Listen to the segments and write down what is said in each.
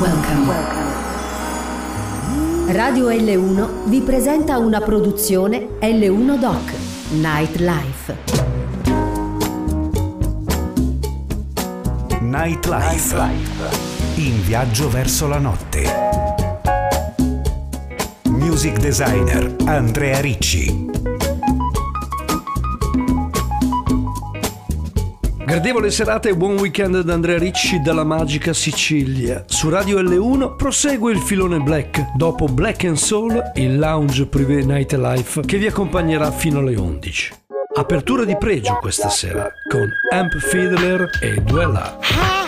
Welcome. Radio L1 vi presenta una produzione L1 Doc Nightlife. Nightlife. In viaggio verso la notte. Music designer Andrea Ricci. Gradevole serata e buon weekend da Andrea Ricci dalla magica Sicilia. Su Radio L1 prosegue il filone Black, dopo Black and Soul, il lounge privé Nightlife che vi accompagnerà fino alle 11. Apertura di pregio questa sera con Amp Fiddler e Duella.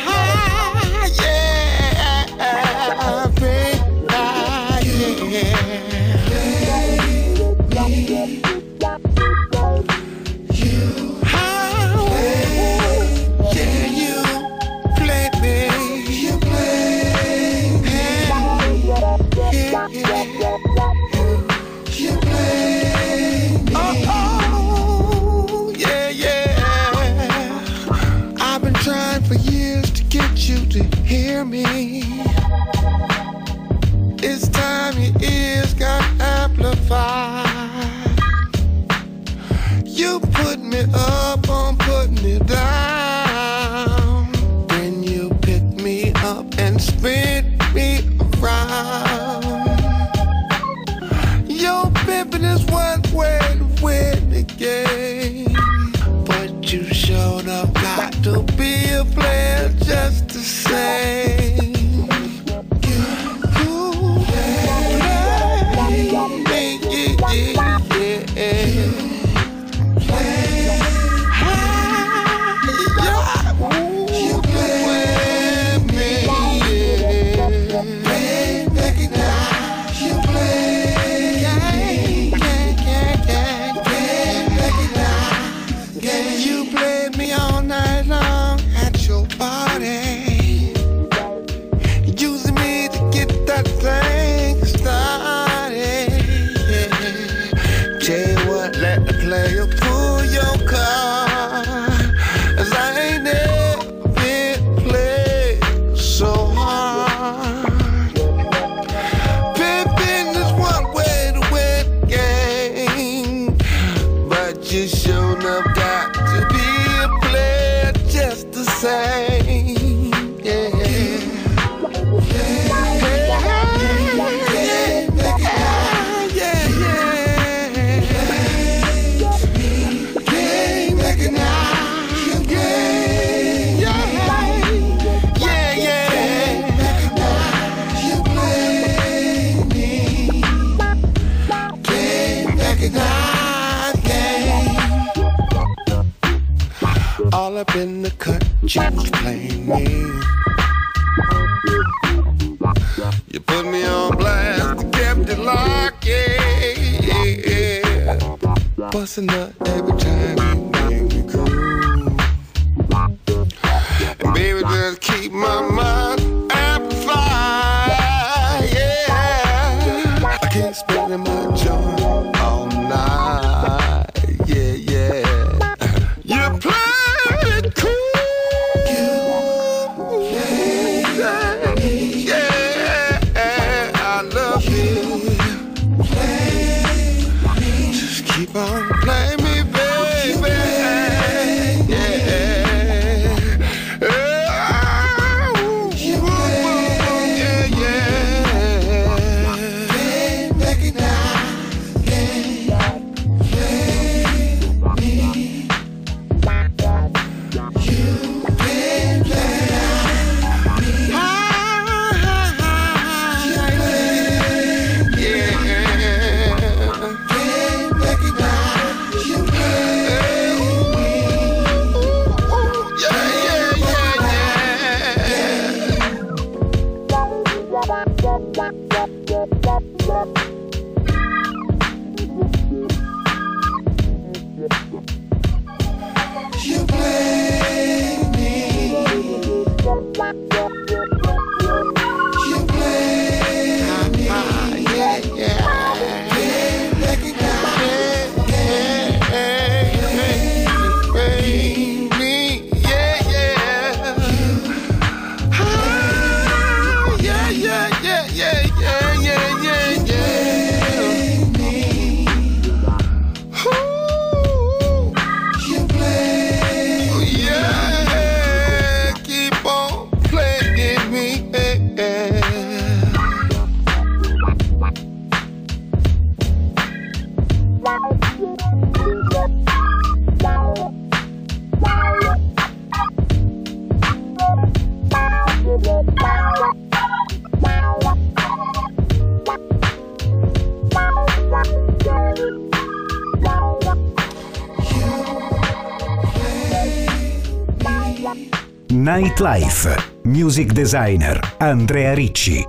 Nightlife. Music designer Andrea Ricci.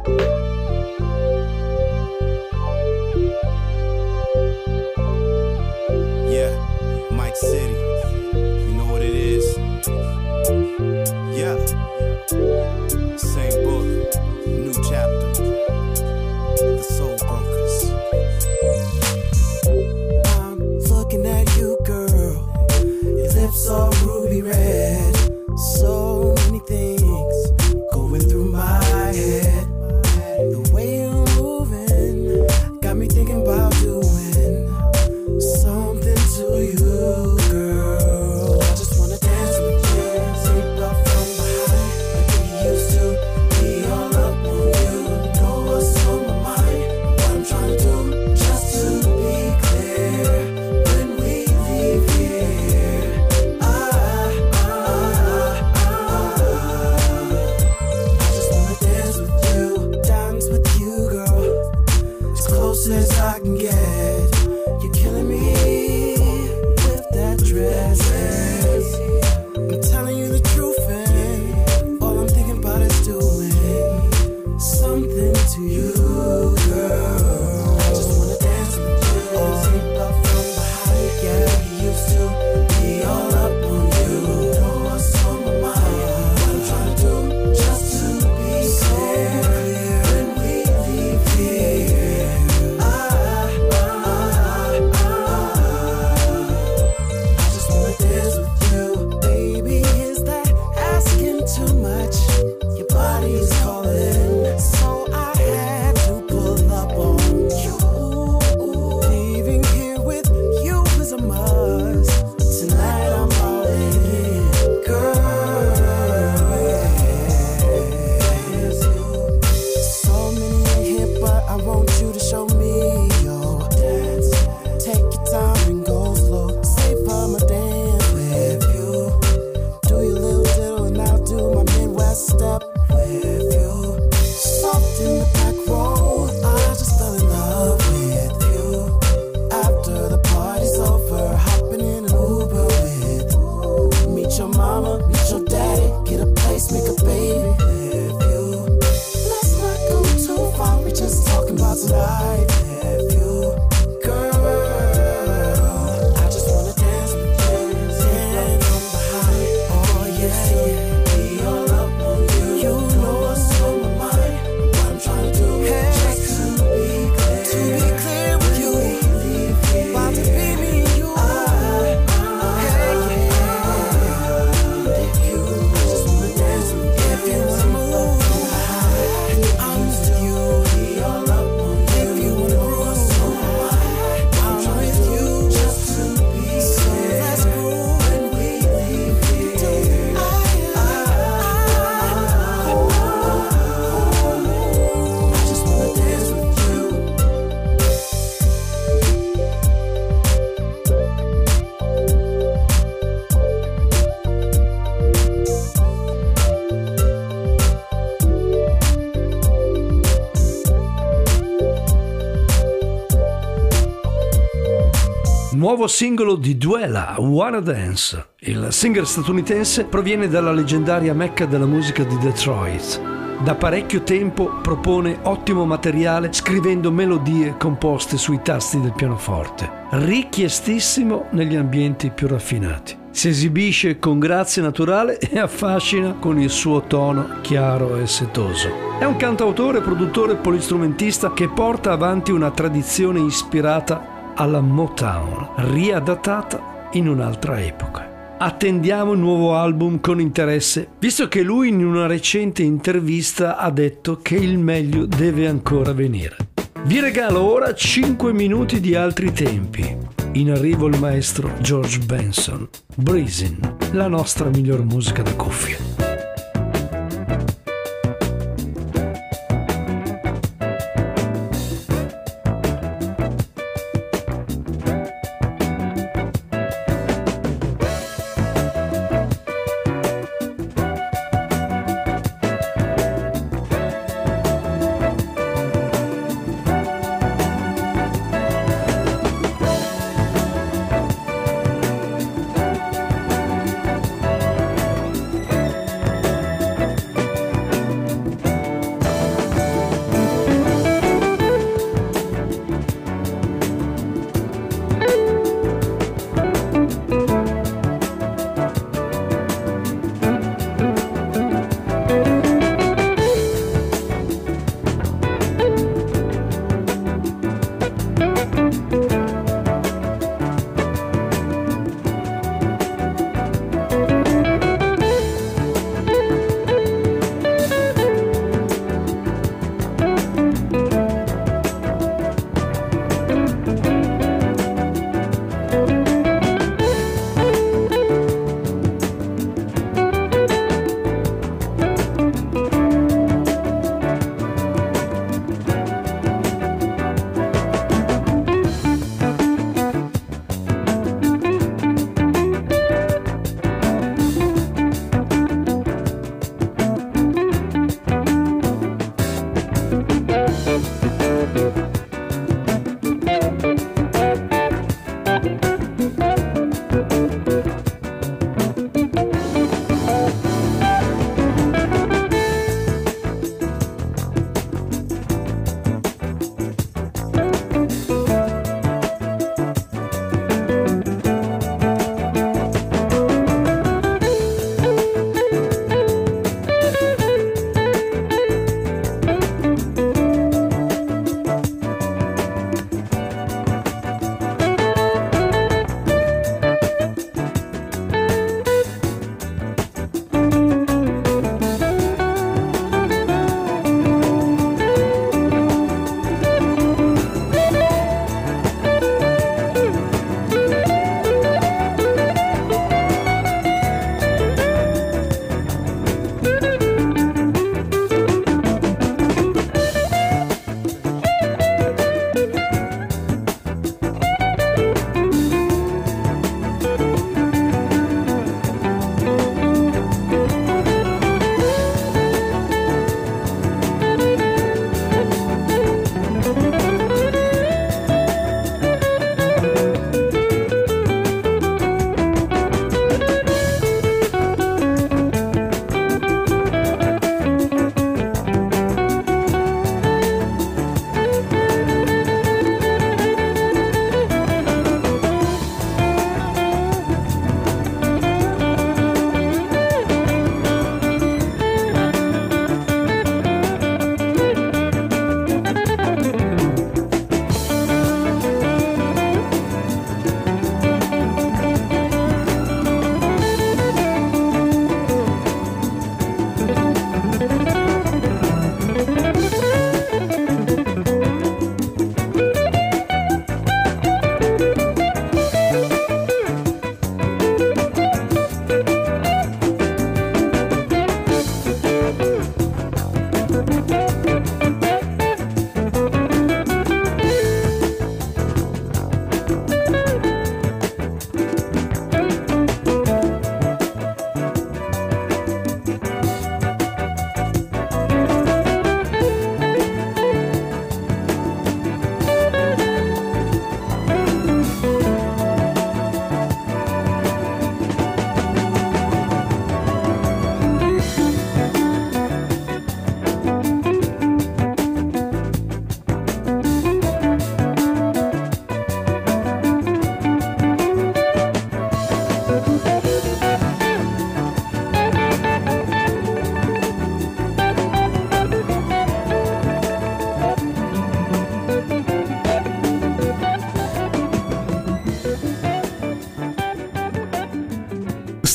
nuovo singolo di Duela, Wanna Dance. Il singer statunitense proviene dalla leggendaria mecca della musica di Detroit. Da parecchio tempo propone ottimo materiale scrivendo melodie composte sui tasti del pianoforte, richiestissimo negli ambienti più raffinati. Si esibisce con grazia naturale e affascina con il suo tono chiaro e setoso. È un cantautore, produttore e polistrumentista che porta avanti una tradizione ispirata alla Motown, riadattata in un'altra epoca. Attendiamo il nuovo album con interesse, visto che lui in una recente intervista ha detto che il meglio deve ancora venire. Vi regalo ora 5 minuti di altri tempi. In arrivo il maestro George Benson, Breezin, la nostra miglior musica da cuffie.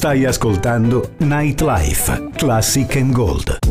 Stai ascoltando Nightlife Classic and Gold.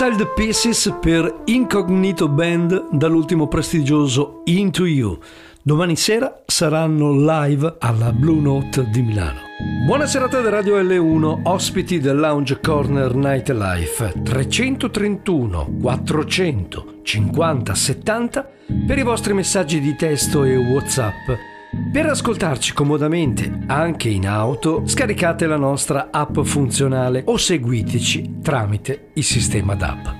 Reconciled Pieces per Incognito Band dall'ultimo prestigioso Into You. Domani sera saranno live alla Blue Note di Milano. Buona serata da Radio L1, ospiti del Lounge Corner Nightlife 331 400 50 70 per i vostri messaggi di testo e WhatsApp. Per ascoltarci comodamente anche in auto, scaricate la nostra app funzionale o seguiteci tramite il sistema DAB.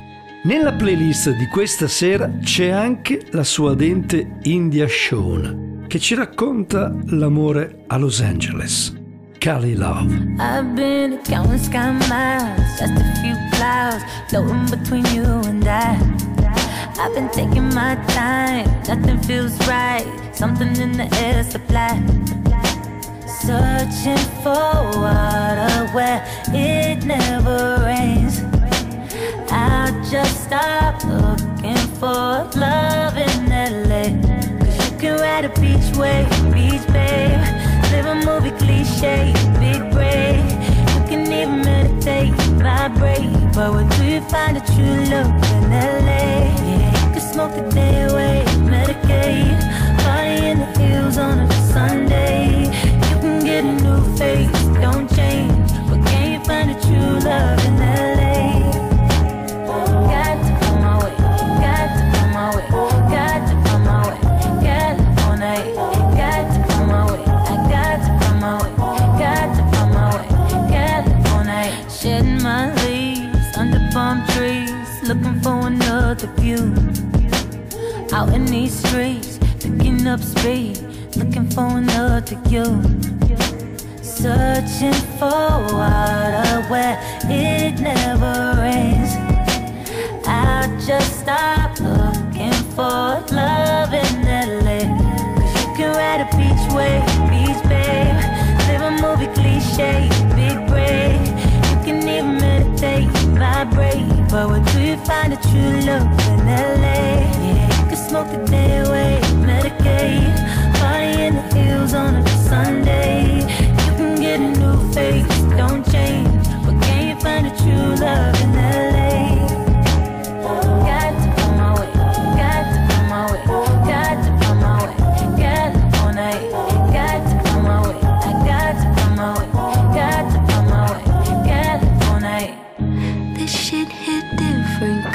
Nella playlist di questa sera c'è anche la suadente India Shawn che ci racconta l'amore a Los Angeles. Cali Love. I've been counting sky miles, just a few clouds floating between you and I. I've been taking my time, nothing feels right, something in the air supply. Searching for water where it never rains. I'll just stop looking for love in LA. Cause you can ride a beach wave, beach babe. Live a movie cliche, big break. You can even meditate, vibrate. But where do you find a true love in LA? Smoke the day away, medicate. Party in the hills on a Sunday. You can get a new face, don't change. But can you find a true love in LA? Got to find my way, got to find my way, got to find my way, California. Got to find my way, I got to find my way, got to find my way, California. Shedding my leaves under palm trees, looking for another view. Out in these streets, picking up speed, looking for another you. Searching for water where it never rains. I'll just stop looking for love in LA. Cause you can ride a beach wave, beach babe. Live a movie cliche, big break. You can even meditate, vibrate. But where do you find a true love in LA? Smoke the day away, medicate. Party in the hills on a Sunday. You can get a new face, don't change. But can you find a true love in LA?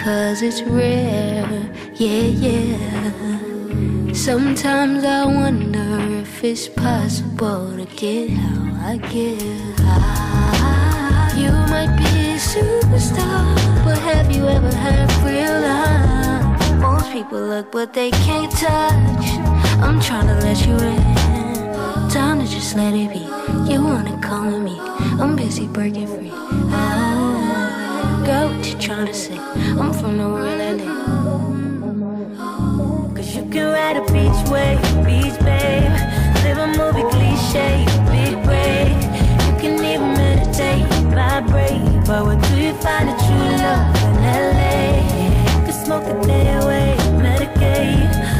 Cause it's rare. Yeah, yeah. Sometimes I wonder if it's possible to get how I get high. You might be a superstar, but have you ever had real love? Most people look, but they can't touch. I'm trying to let you in. Time to just let it be. You wanna call on me? I'm busy breaking free. Ah, girl, what you trying to say? I'm from the LA. Cause you can ride a beach wave, beach babe. Live a movie cliche, big break. You can even meditate, vibrate. But where do you find a true love in LA? You can smoke the day away, medicate.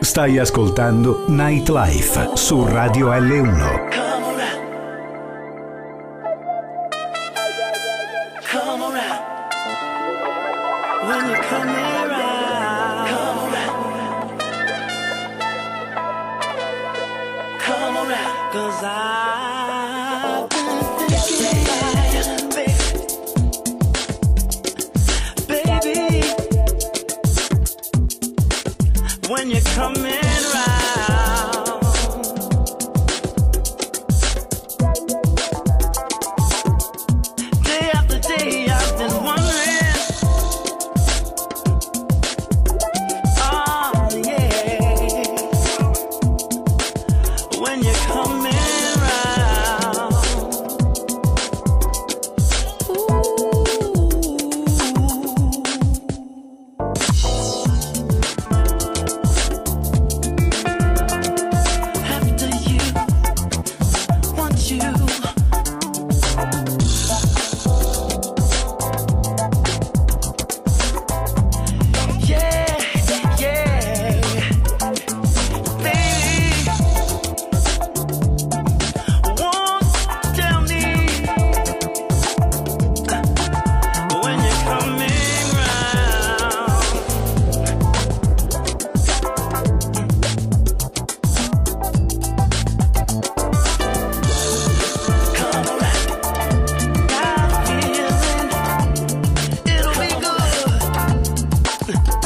Stai ascoltando Nightlife su Radio L1. Music.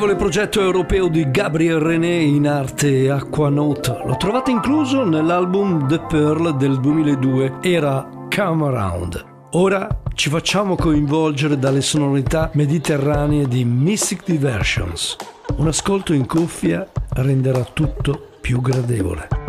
Gradevole progetto europeo di Gabriel René in arte Aquanote. Lo trovate incluso nell'album The Pearl del 2002. Era Come Around. Ora ci facciamo coinvolgere dalle sonorità mediterranee di Mystic Diversions. Un ascolto in cuffia renderà tutto più gradevole.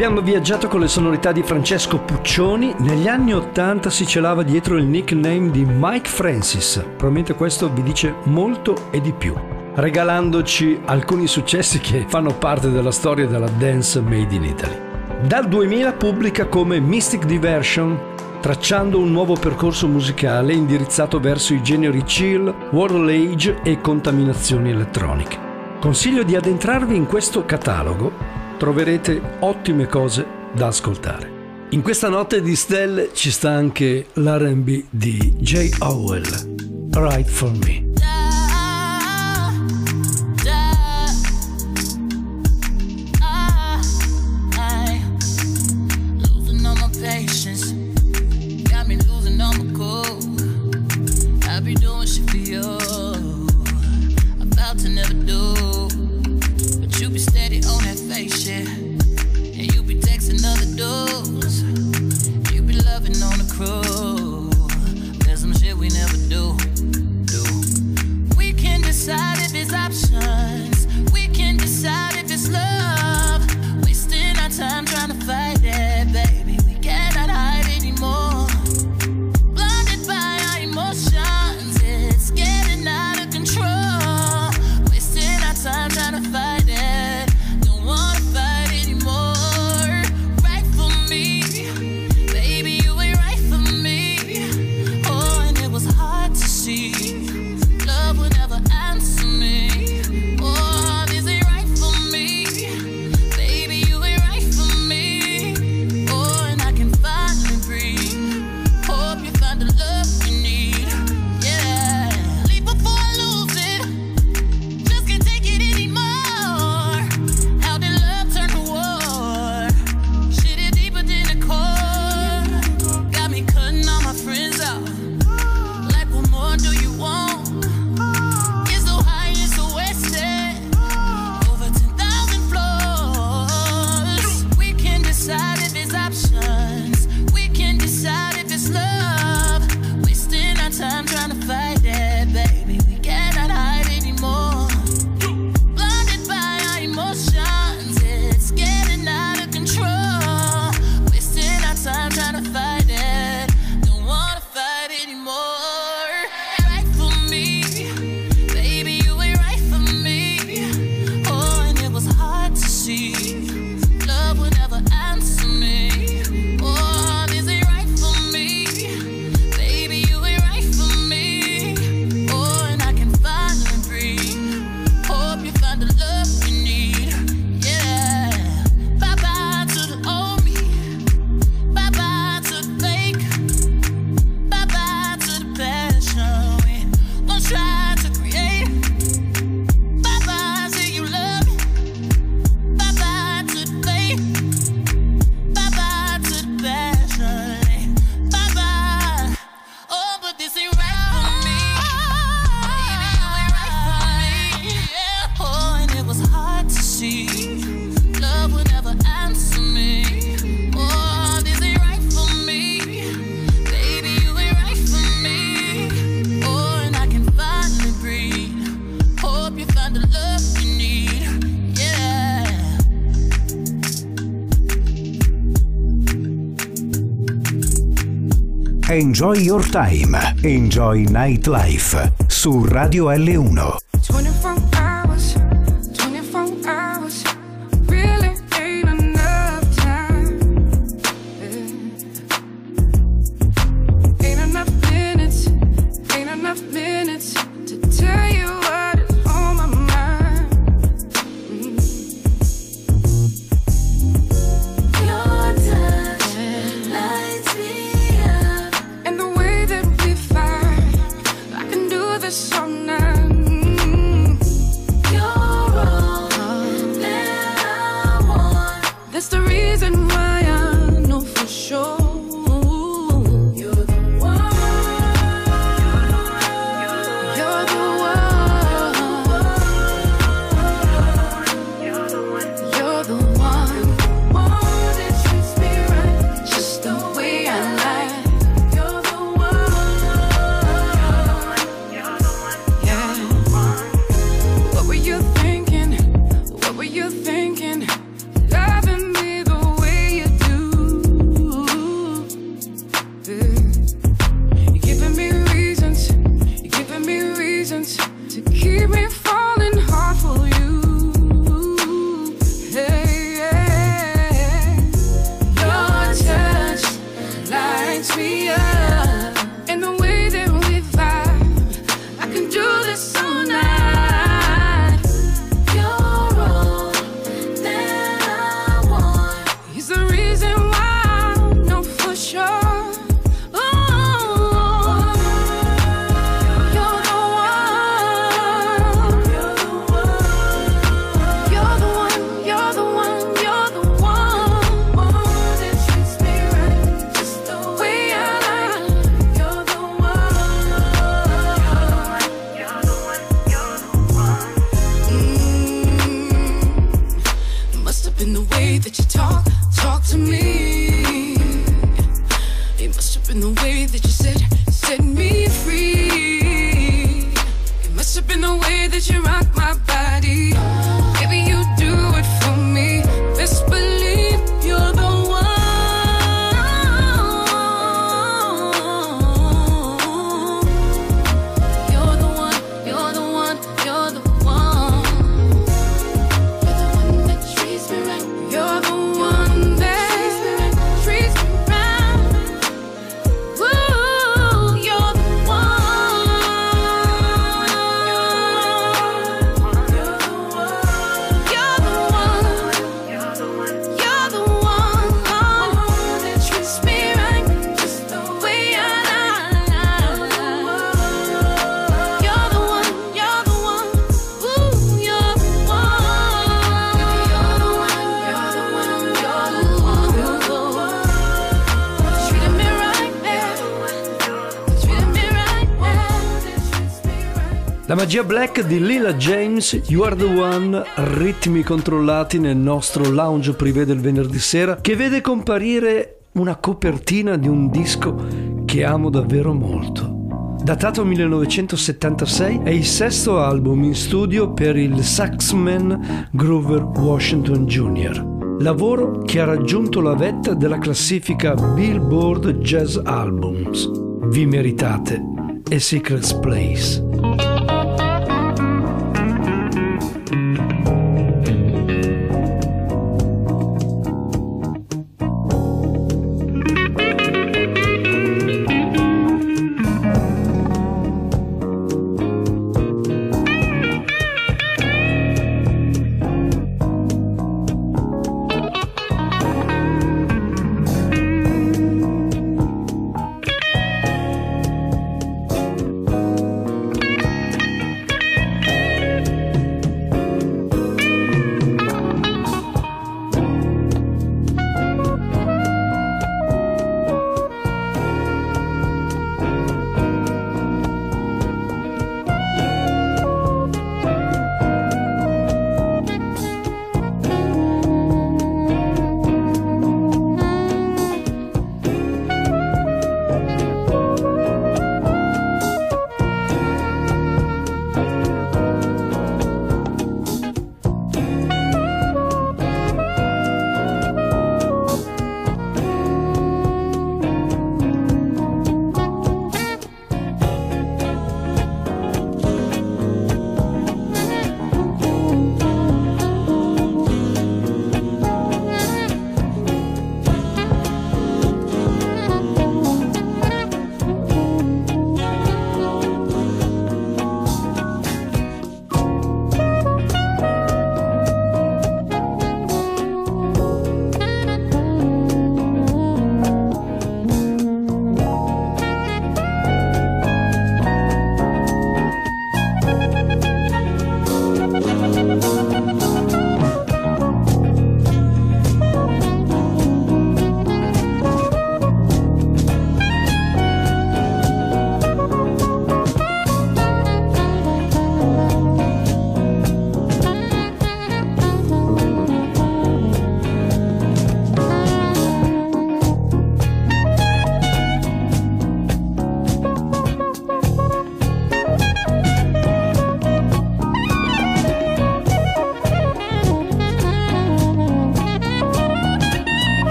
Abbiamo viaggiato con le sonorità di Francesco Puccioni. Negli anni 80 si celava dietro il nickname di Mike Francis. Probabilmente questo vi dice molto e di più, regalandoci alcuni successi che fanno parte della storia della dance made in Italy. Dal 2000 pubblica come Mystic Diversion, tracciando un nuovo percorso musicale indirizzato verso i generi chill, world age e contaminazioni elettroniche. Consiglio di addentrarvi in questo catalogo troverete ottime cose da ascoltare. In questa notte di stelle ci sta anche l'RB di J. Howell, Right for Me. Enjoy Your Time, Enjoy Nightlife su Radio L1. Magia Black di Lila James, You Are the One, ritmi controllati nel nostro lounge privé del venerdì sera, che vede comparire una copertina di un disco che amo davvero molto. Datato 1976, è il sesto album in studio per il saxman Grover Washington Jr lavoro che ha raggiunto la vetta della classifica Billboard Jazz Albums. Vi meritate A Secret Place.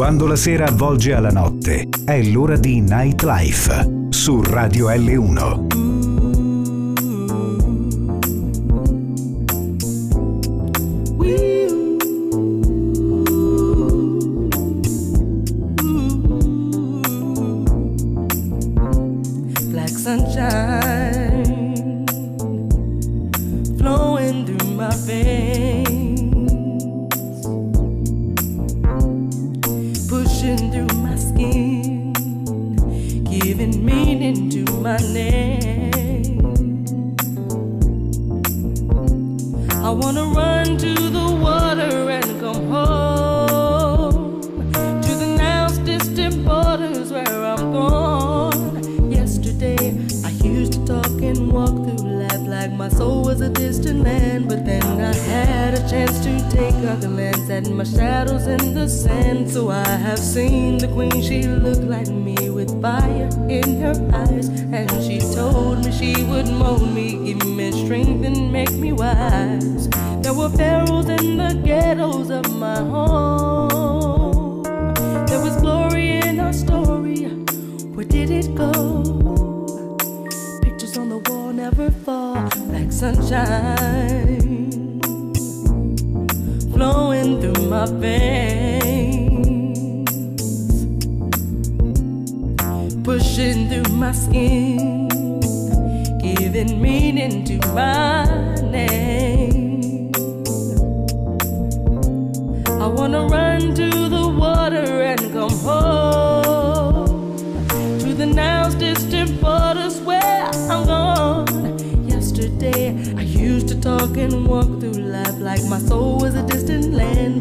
Quando la sera avvolge alla notte, è l'ora di Nightlife su Radio L1. Black sunshine flowing through my veins, my name. I wanna run to the water and come home to the now distant borders where I'm gone. Yesterday, I used to talk and walk through life like my soul was a distant land. But then I had a chance to take a glance at my shadows in the sand. So I have seen the queen, she looked like me with fire in her eyes. And she told me she would mold me, give me strength and make me wise. There were pharaohs in the ghettos of my home. There was glory in our story. Where did it go? Pictures on the wall never fall like sunshine flowing through my veins, through my skin, giving meaning to my name. I wanna run to the water and come home to the now's distant borders where I'm gone. Yesterday, I used to talk and walk through life like my soul was a.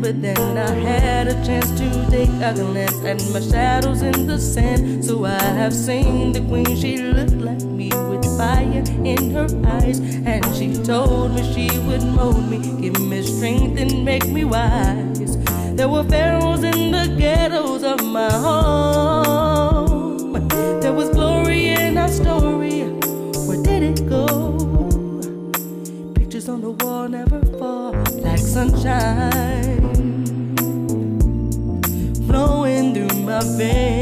But then I had a chance to take a glance at my shadows in the sand. So I have seen the queen, she looked like me with fire in her eyes. And she told me she would mold me, give me strength and make me wise. There were pharaohs in the ghettos of my home. There was glory in our story. Where did it go? Pictures on the wall never fall like sunshine vem.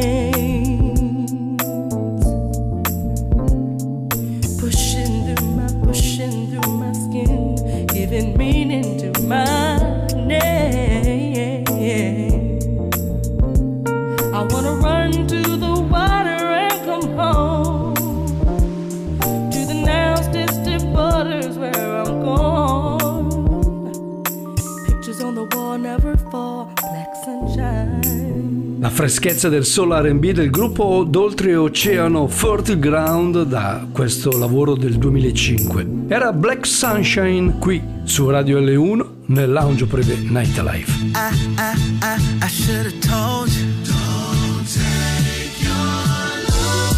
Freschezza del soul R&B del gruppo d'oltreoceano Fertile Ground da questo lavoro del 2005. Era Black Sunshine qui su Radio L1 nel lounge privé Nightlife. I, I, I, I told you.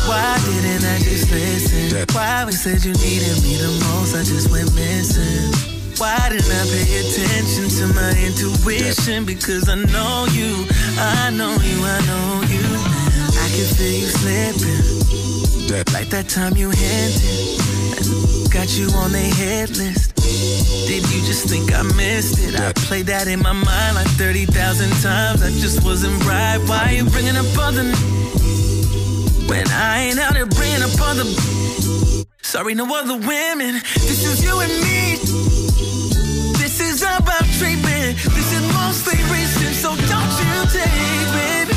Why didn't I just listen? Why we said you needed me the most, I just went missing. Why didn't I pay attention to my intuition? Because I know you, I know you, I know you. I can feel you slipping. Like that time you hinted. And got you on their hit list. Did you just think I missed it? I played that in my mind like 30,000 times. I just wasn't right. Why you bringing up other when I ain't out here bringing up other? Sorry, no other women. This is you and me. This is treatment. This is mostly recent, so don't you take, baby.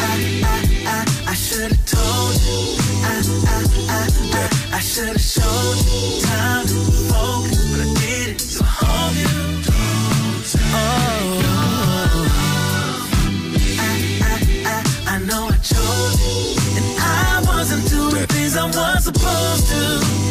I, I, I, I should have told you. I, I, I, I, I should have showed you time and focus, but I did it to hold you. Oh. I, I, I, I know I chose you, and I wasn't doing things I was supposed to.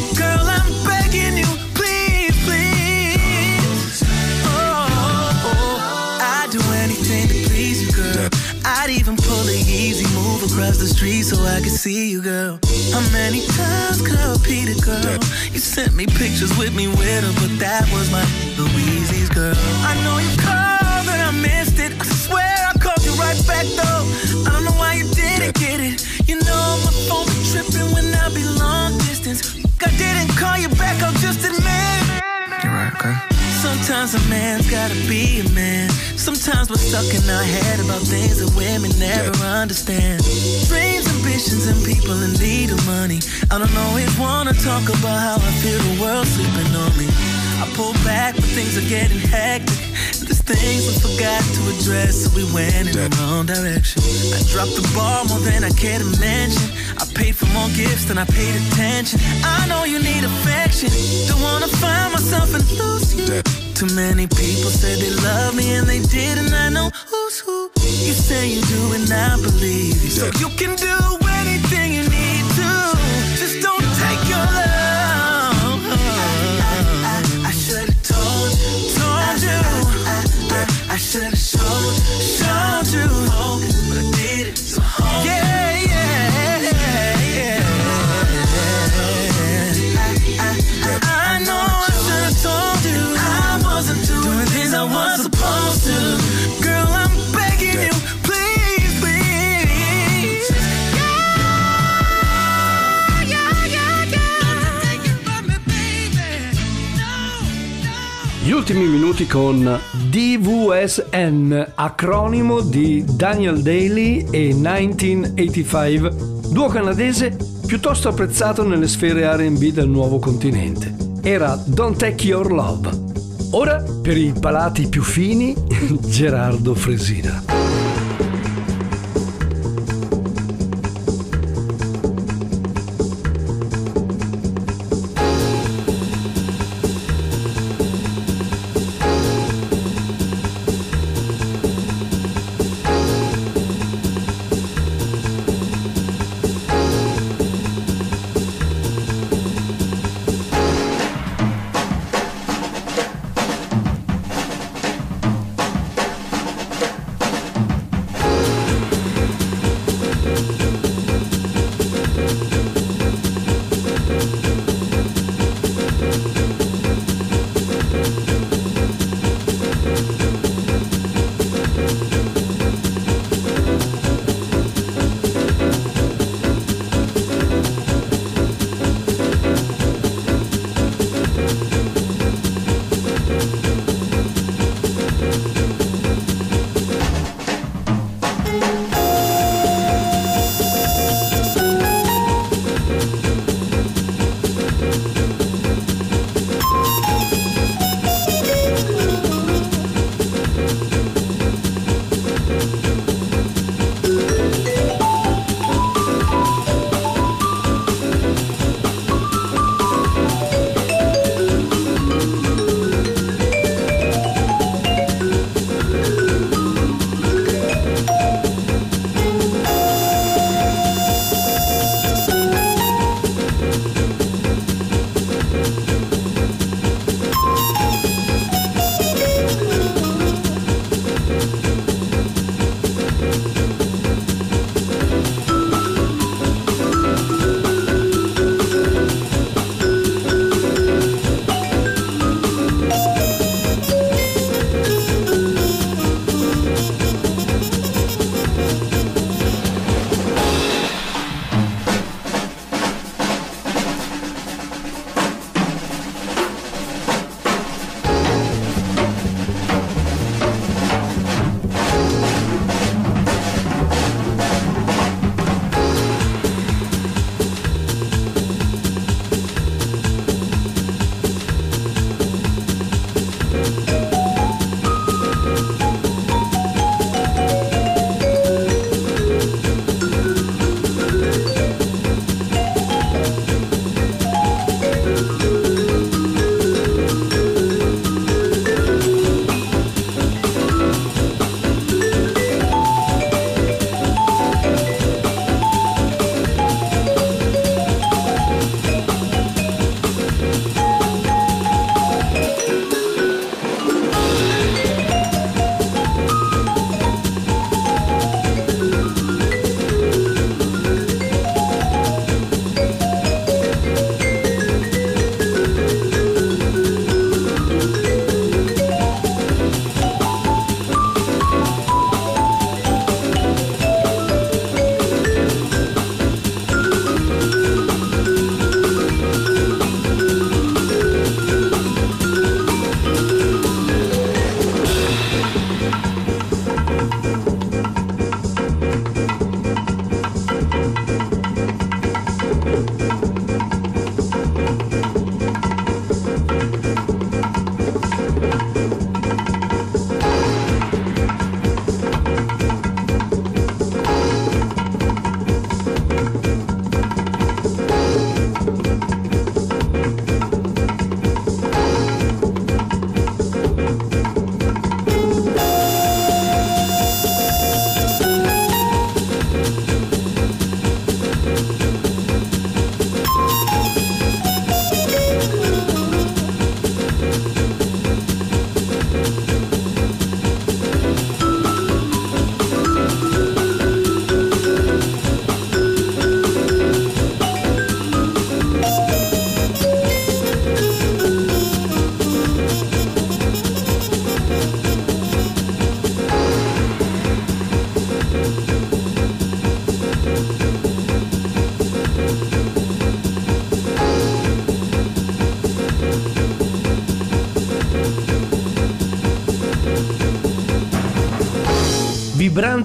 Across the street so I could see you, girl. How many times could I repeat it, girl? You sent me pictures with me with her, but that was my Louise's girl. I know you called and I missed it. I swear I called you right back though. I don't know why you didn't get it. You know my phone be tripping when I be long distance. I didn't call you back, I'll just admit. You're right, okay. Sometimes a man's gotta be a man. Sometimes we're stuck in our head about things that women never understand. Dreams, ambitions, and people in need of money. I don't always wanna talk about how I feel the world sleeping on me. I pull back when things are getting hectic. There's things we forgot to address, so we went in the wrong direction. I dropped the bar more than I care to mention. I paid for more gifts than I paid attention. I know you need affection. Don't wanna find myself and lose you. Too many people said they love me and they didn't. I know who's who. You say you do and I believe you. So you can do anything you need to. Just don't take your love. I I I should have told you, told you. I should have showed, showed you. Ultimi minuti con DVSN, acronimo di Daniel Daly e 1985, duo canadese piuttosto apprezzato nelle sfere RB del nuovo continente. Era Don't Take Your Love. Ora, per i palati più fini, Gerardo Fresina.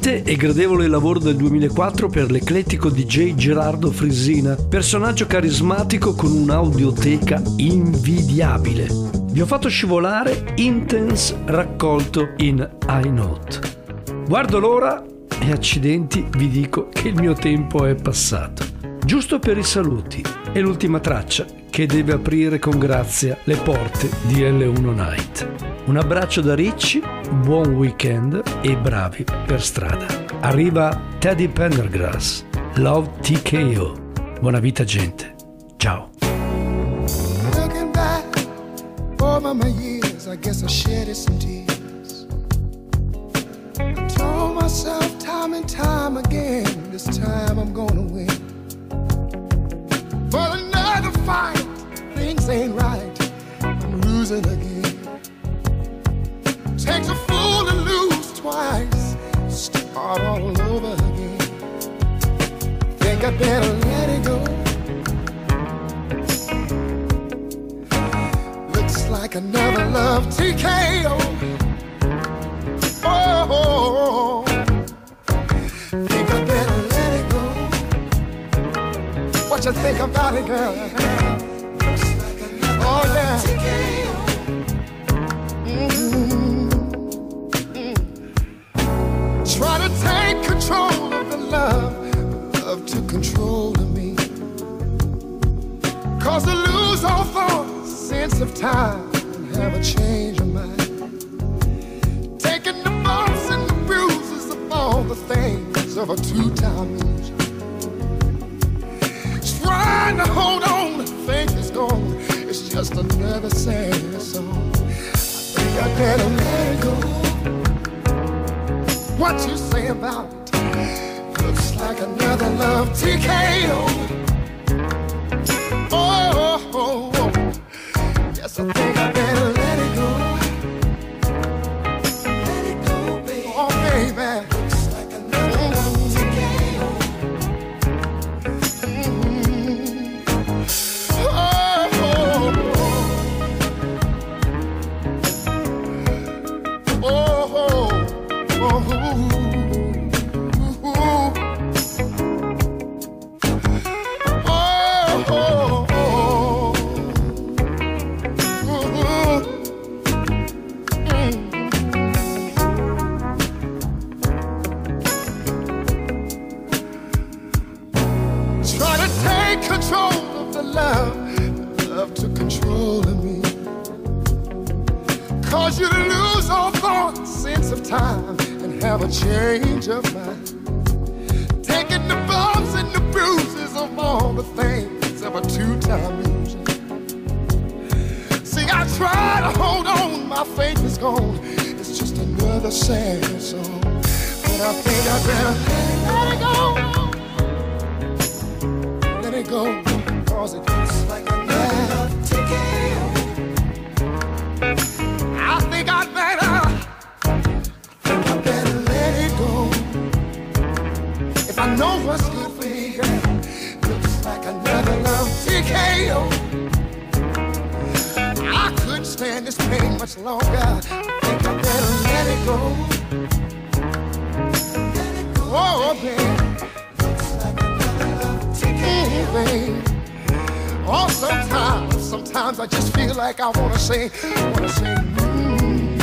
Vibrante e gradevole lavoro del 2004 per l'eclettico DJ Gerardo Frisina, personaggio carismatico con un'audioteca invidiabile. Vi ho fatto scivolare Intense raccolto in iNote. Guardo l'ora e accidenti vi dico che il mio tempo è passato. Giusto per i saluti e l'ultima traccia che deve aprire con grazia le porte di L1 Night. Un abbraccio da Ricci, buon weekend e bravi per strada. Arriva Teddy Pendergrass, Love TKO. Buona vita gente. Ciao. TKO. Oh, think I better let it go. What you think about it, girl? Oh yeah. Mhm. Try to take control of the love, but love took control of me. Cause I lose all thought, sense of time, a change of mind. Taking the and the bruises of all the things of a two-time loser. To hold on, gone. It's just another sad song. I think I better let it go. What you say about it? Looks like another love TKO. Oh, oh, oh. yes, I think I gone. It's just another sad song. But I think I'd better let it go. Let it go, cause it looks like another TKO. I think I'd better, I better let it go. If I know what's good for me, looks like another love TKO. Stand this pain much longer. I think I better let it go. Let it go, oh, baby. Like baby. Oh, sometimes, sometimes I just feel like I wanna say, wanna say, mm.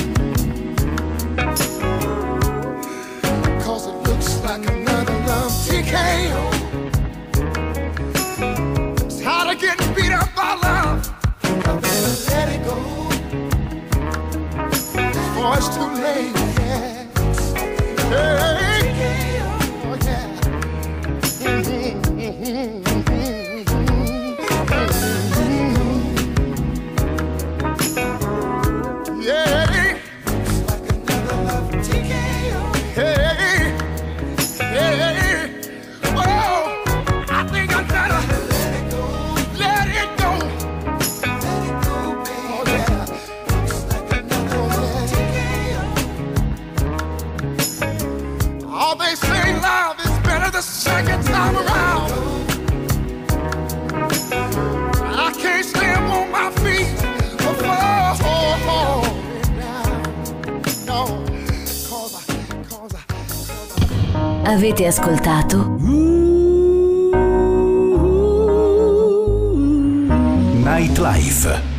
Cause it looks like another love TKO. Before it's too late. Hey. Avete ascoltato Nightlife.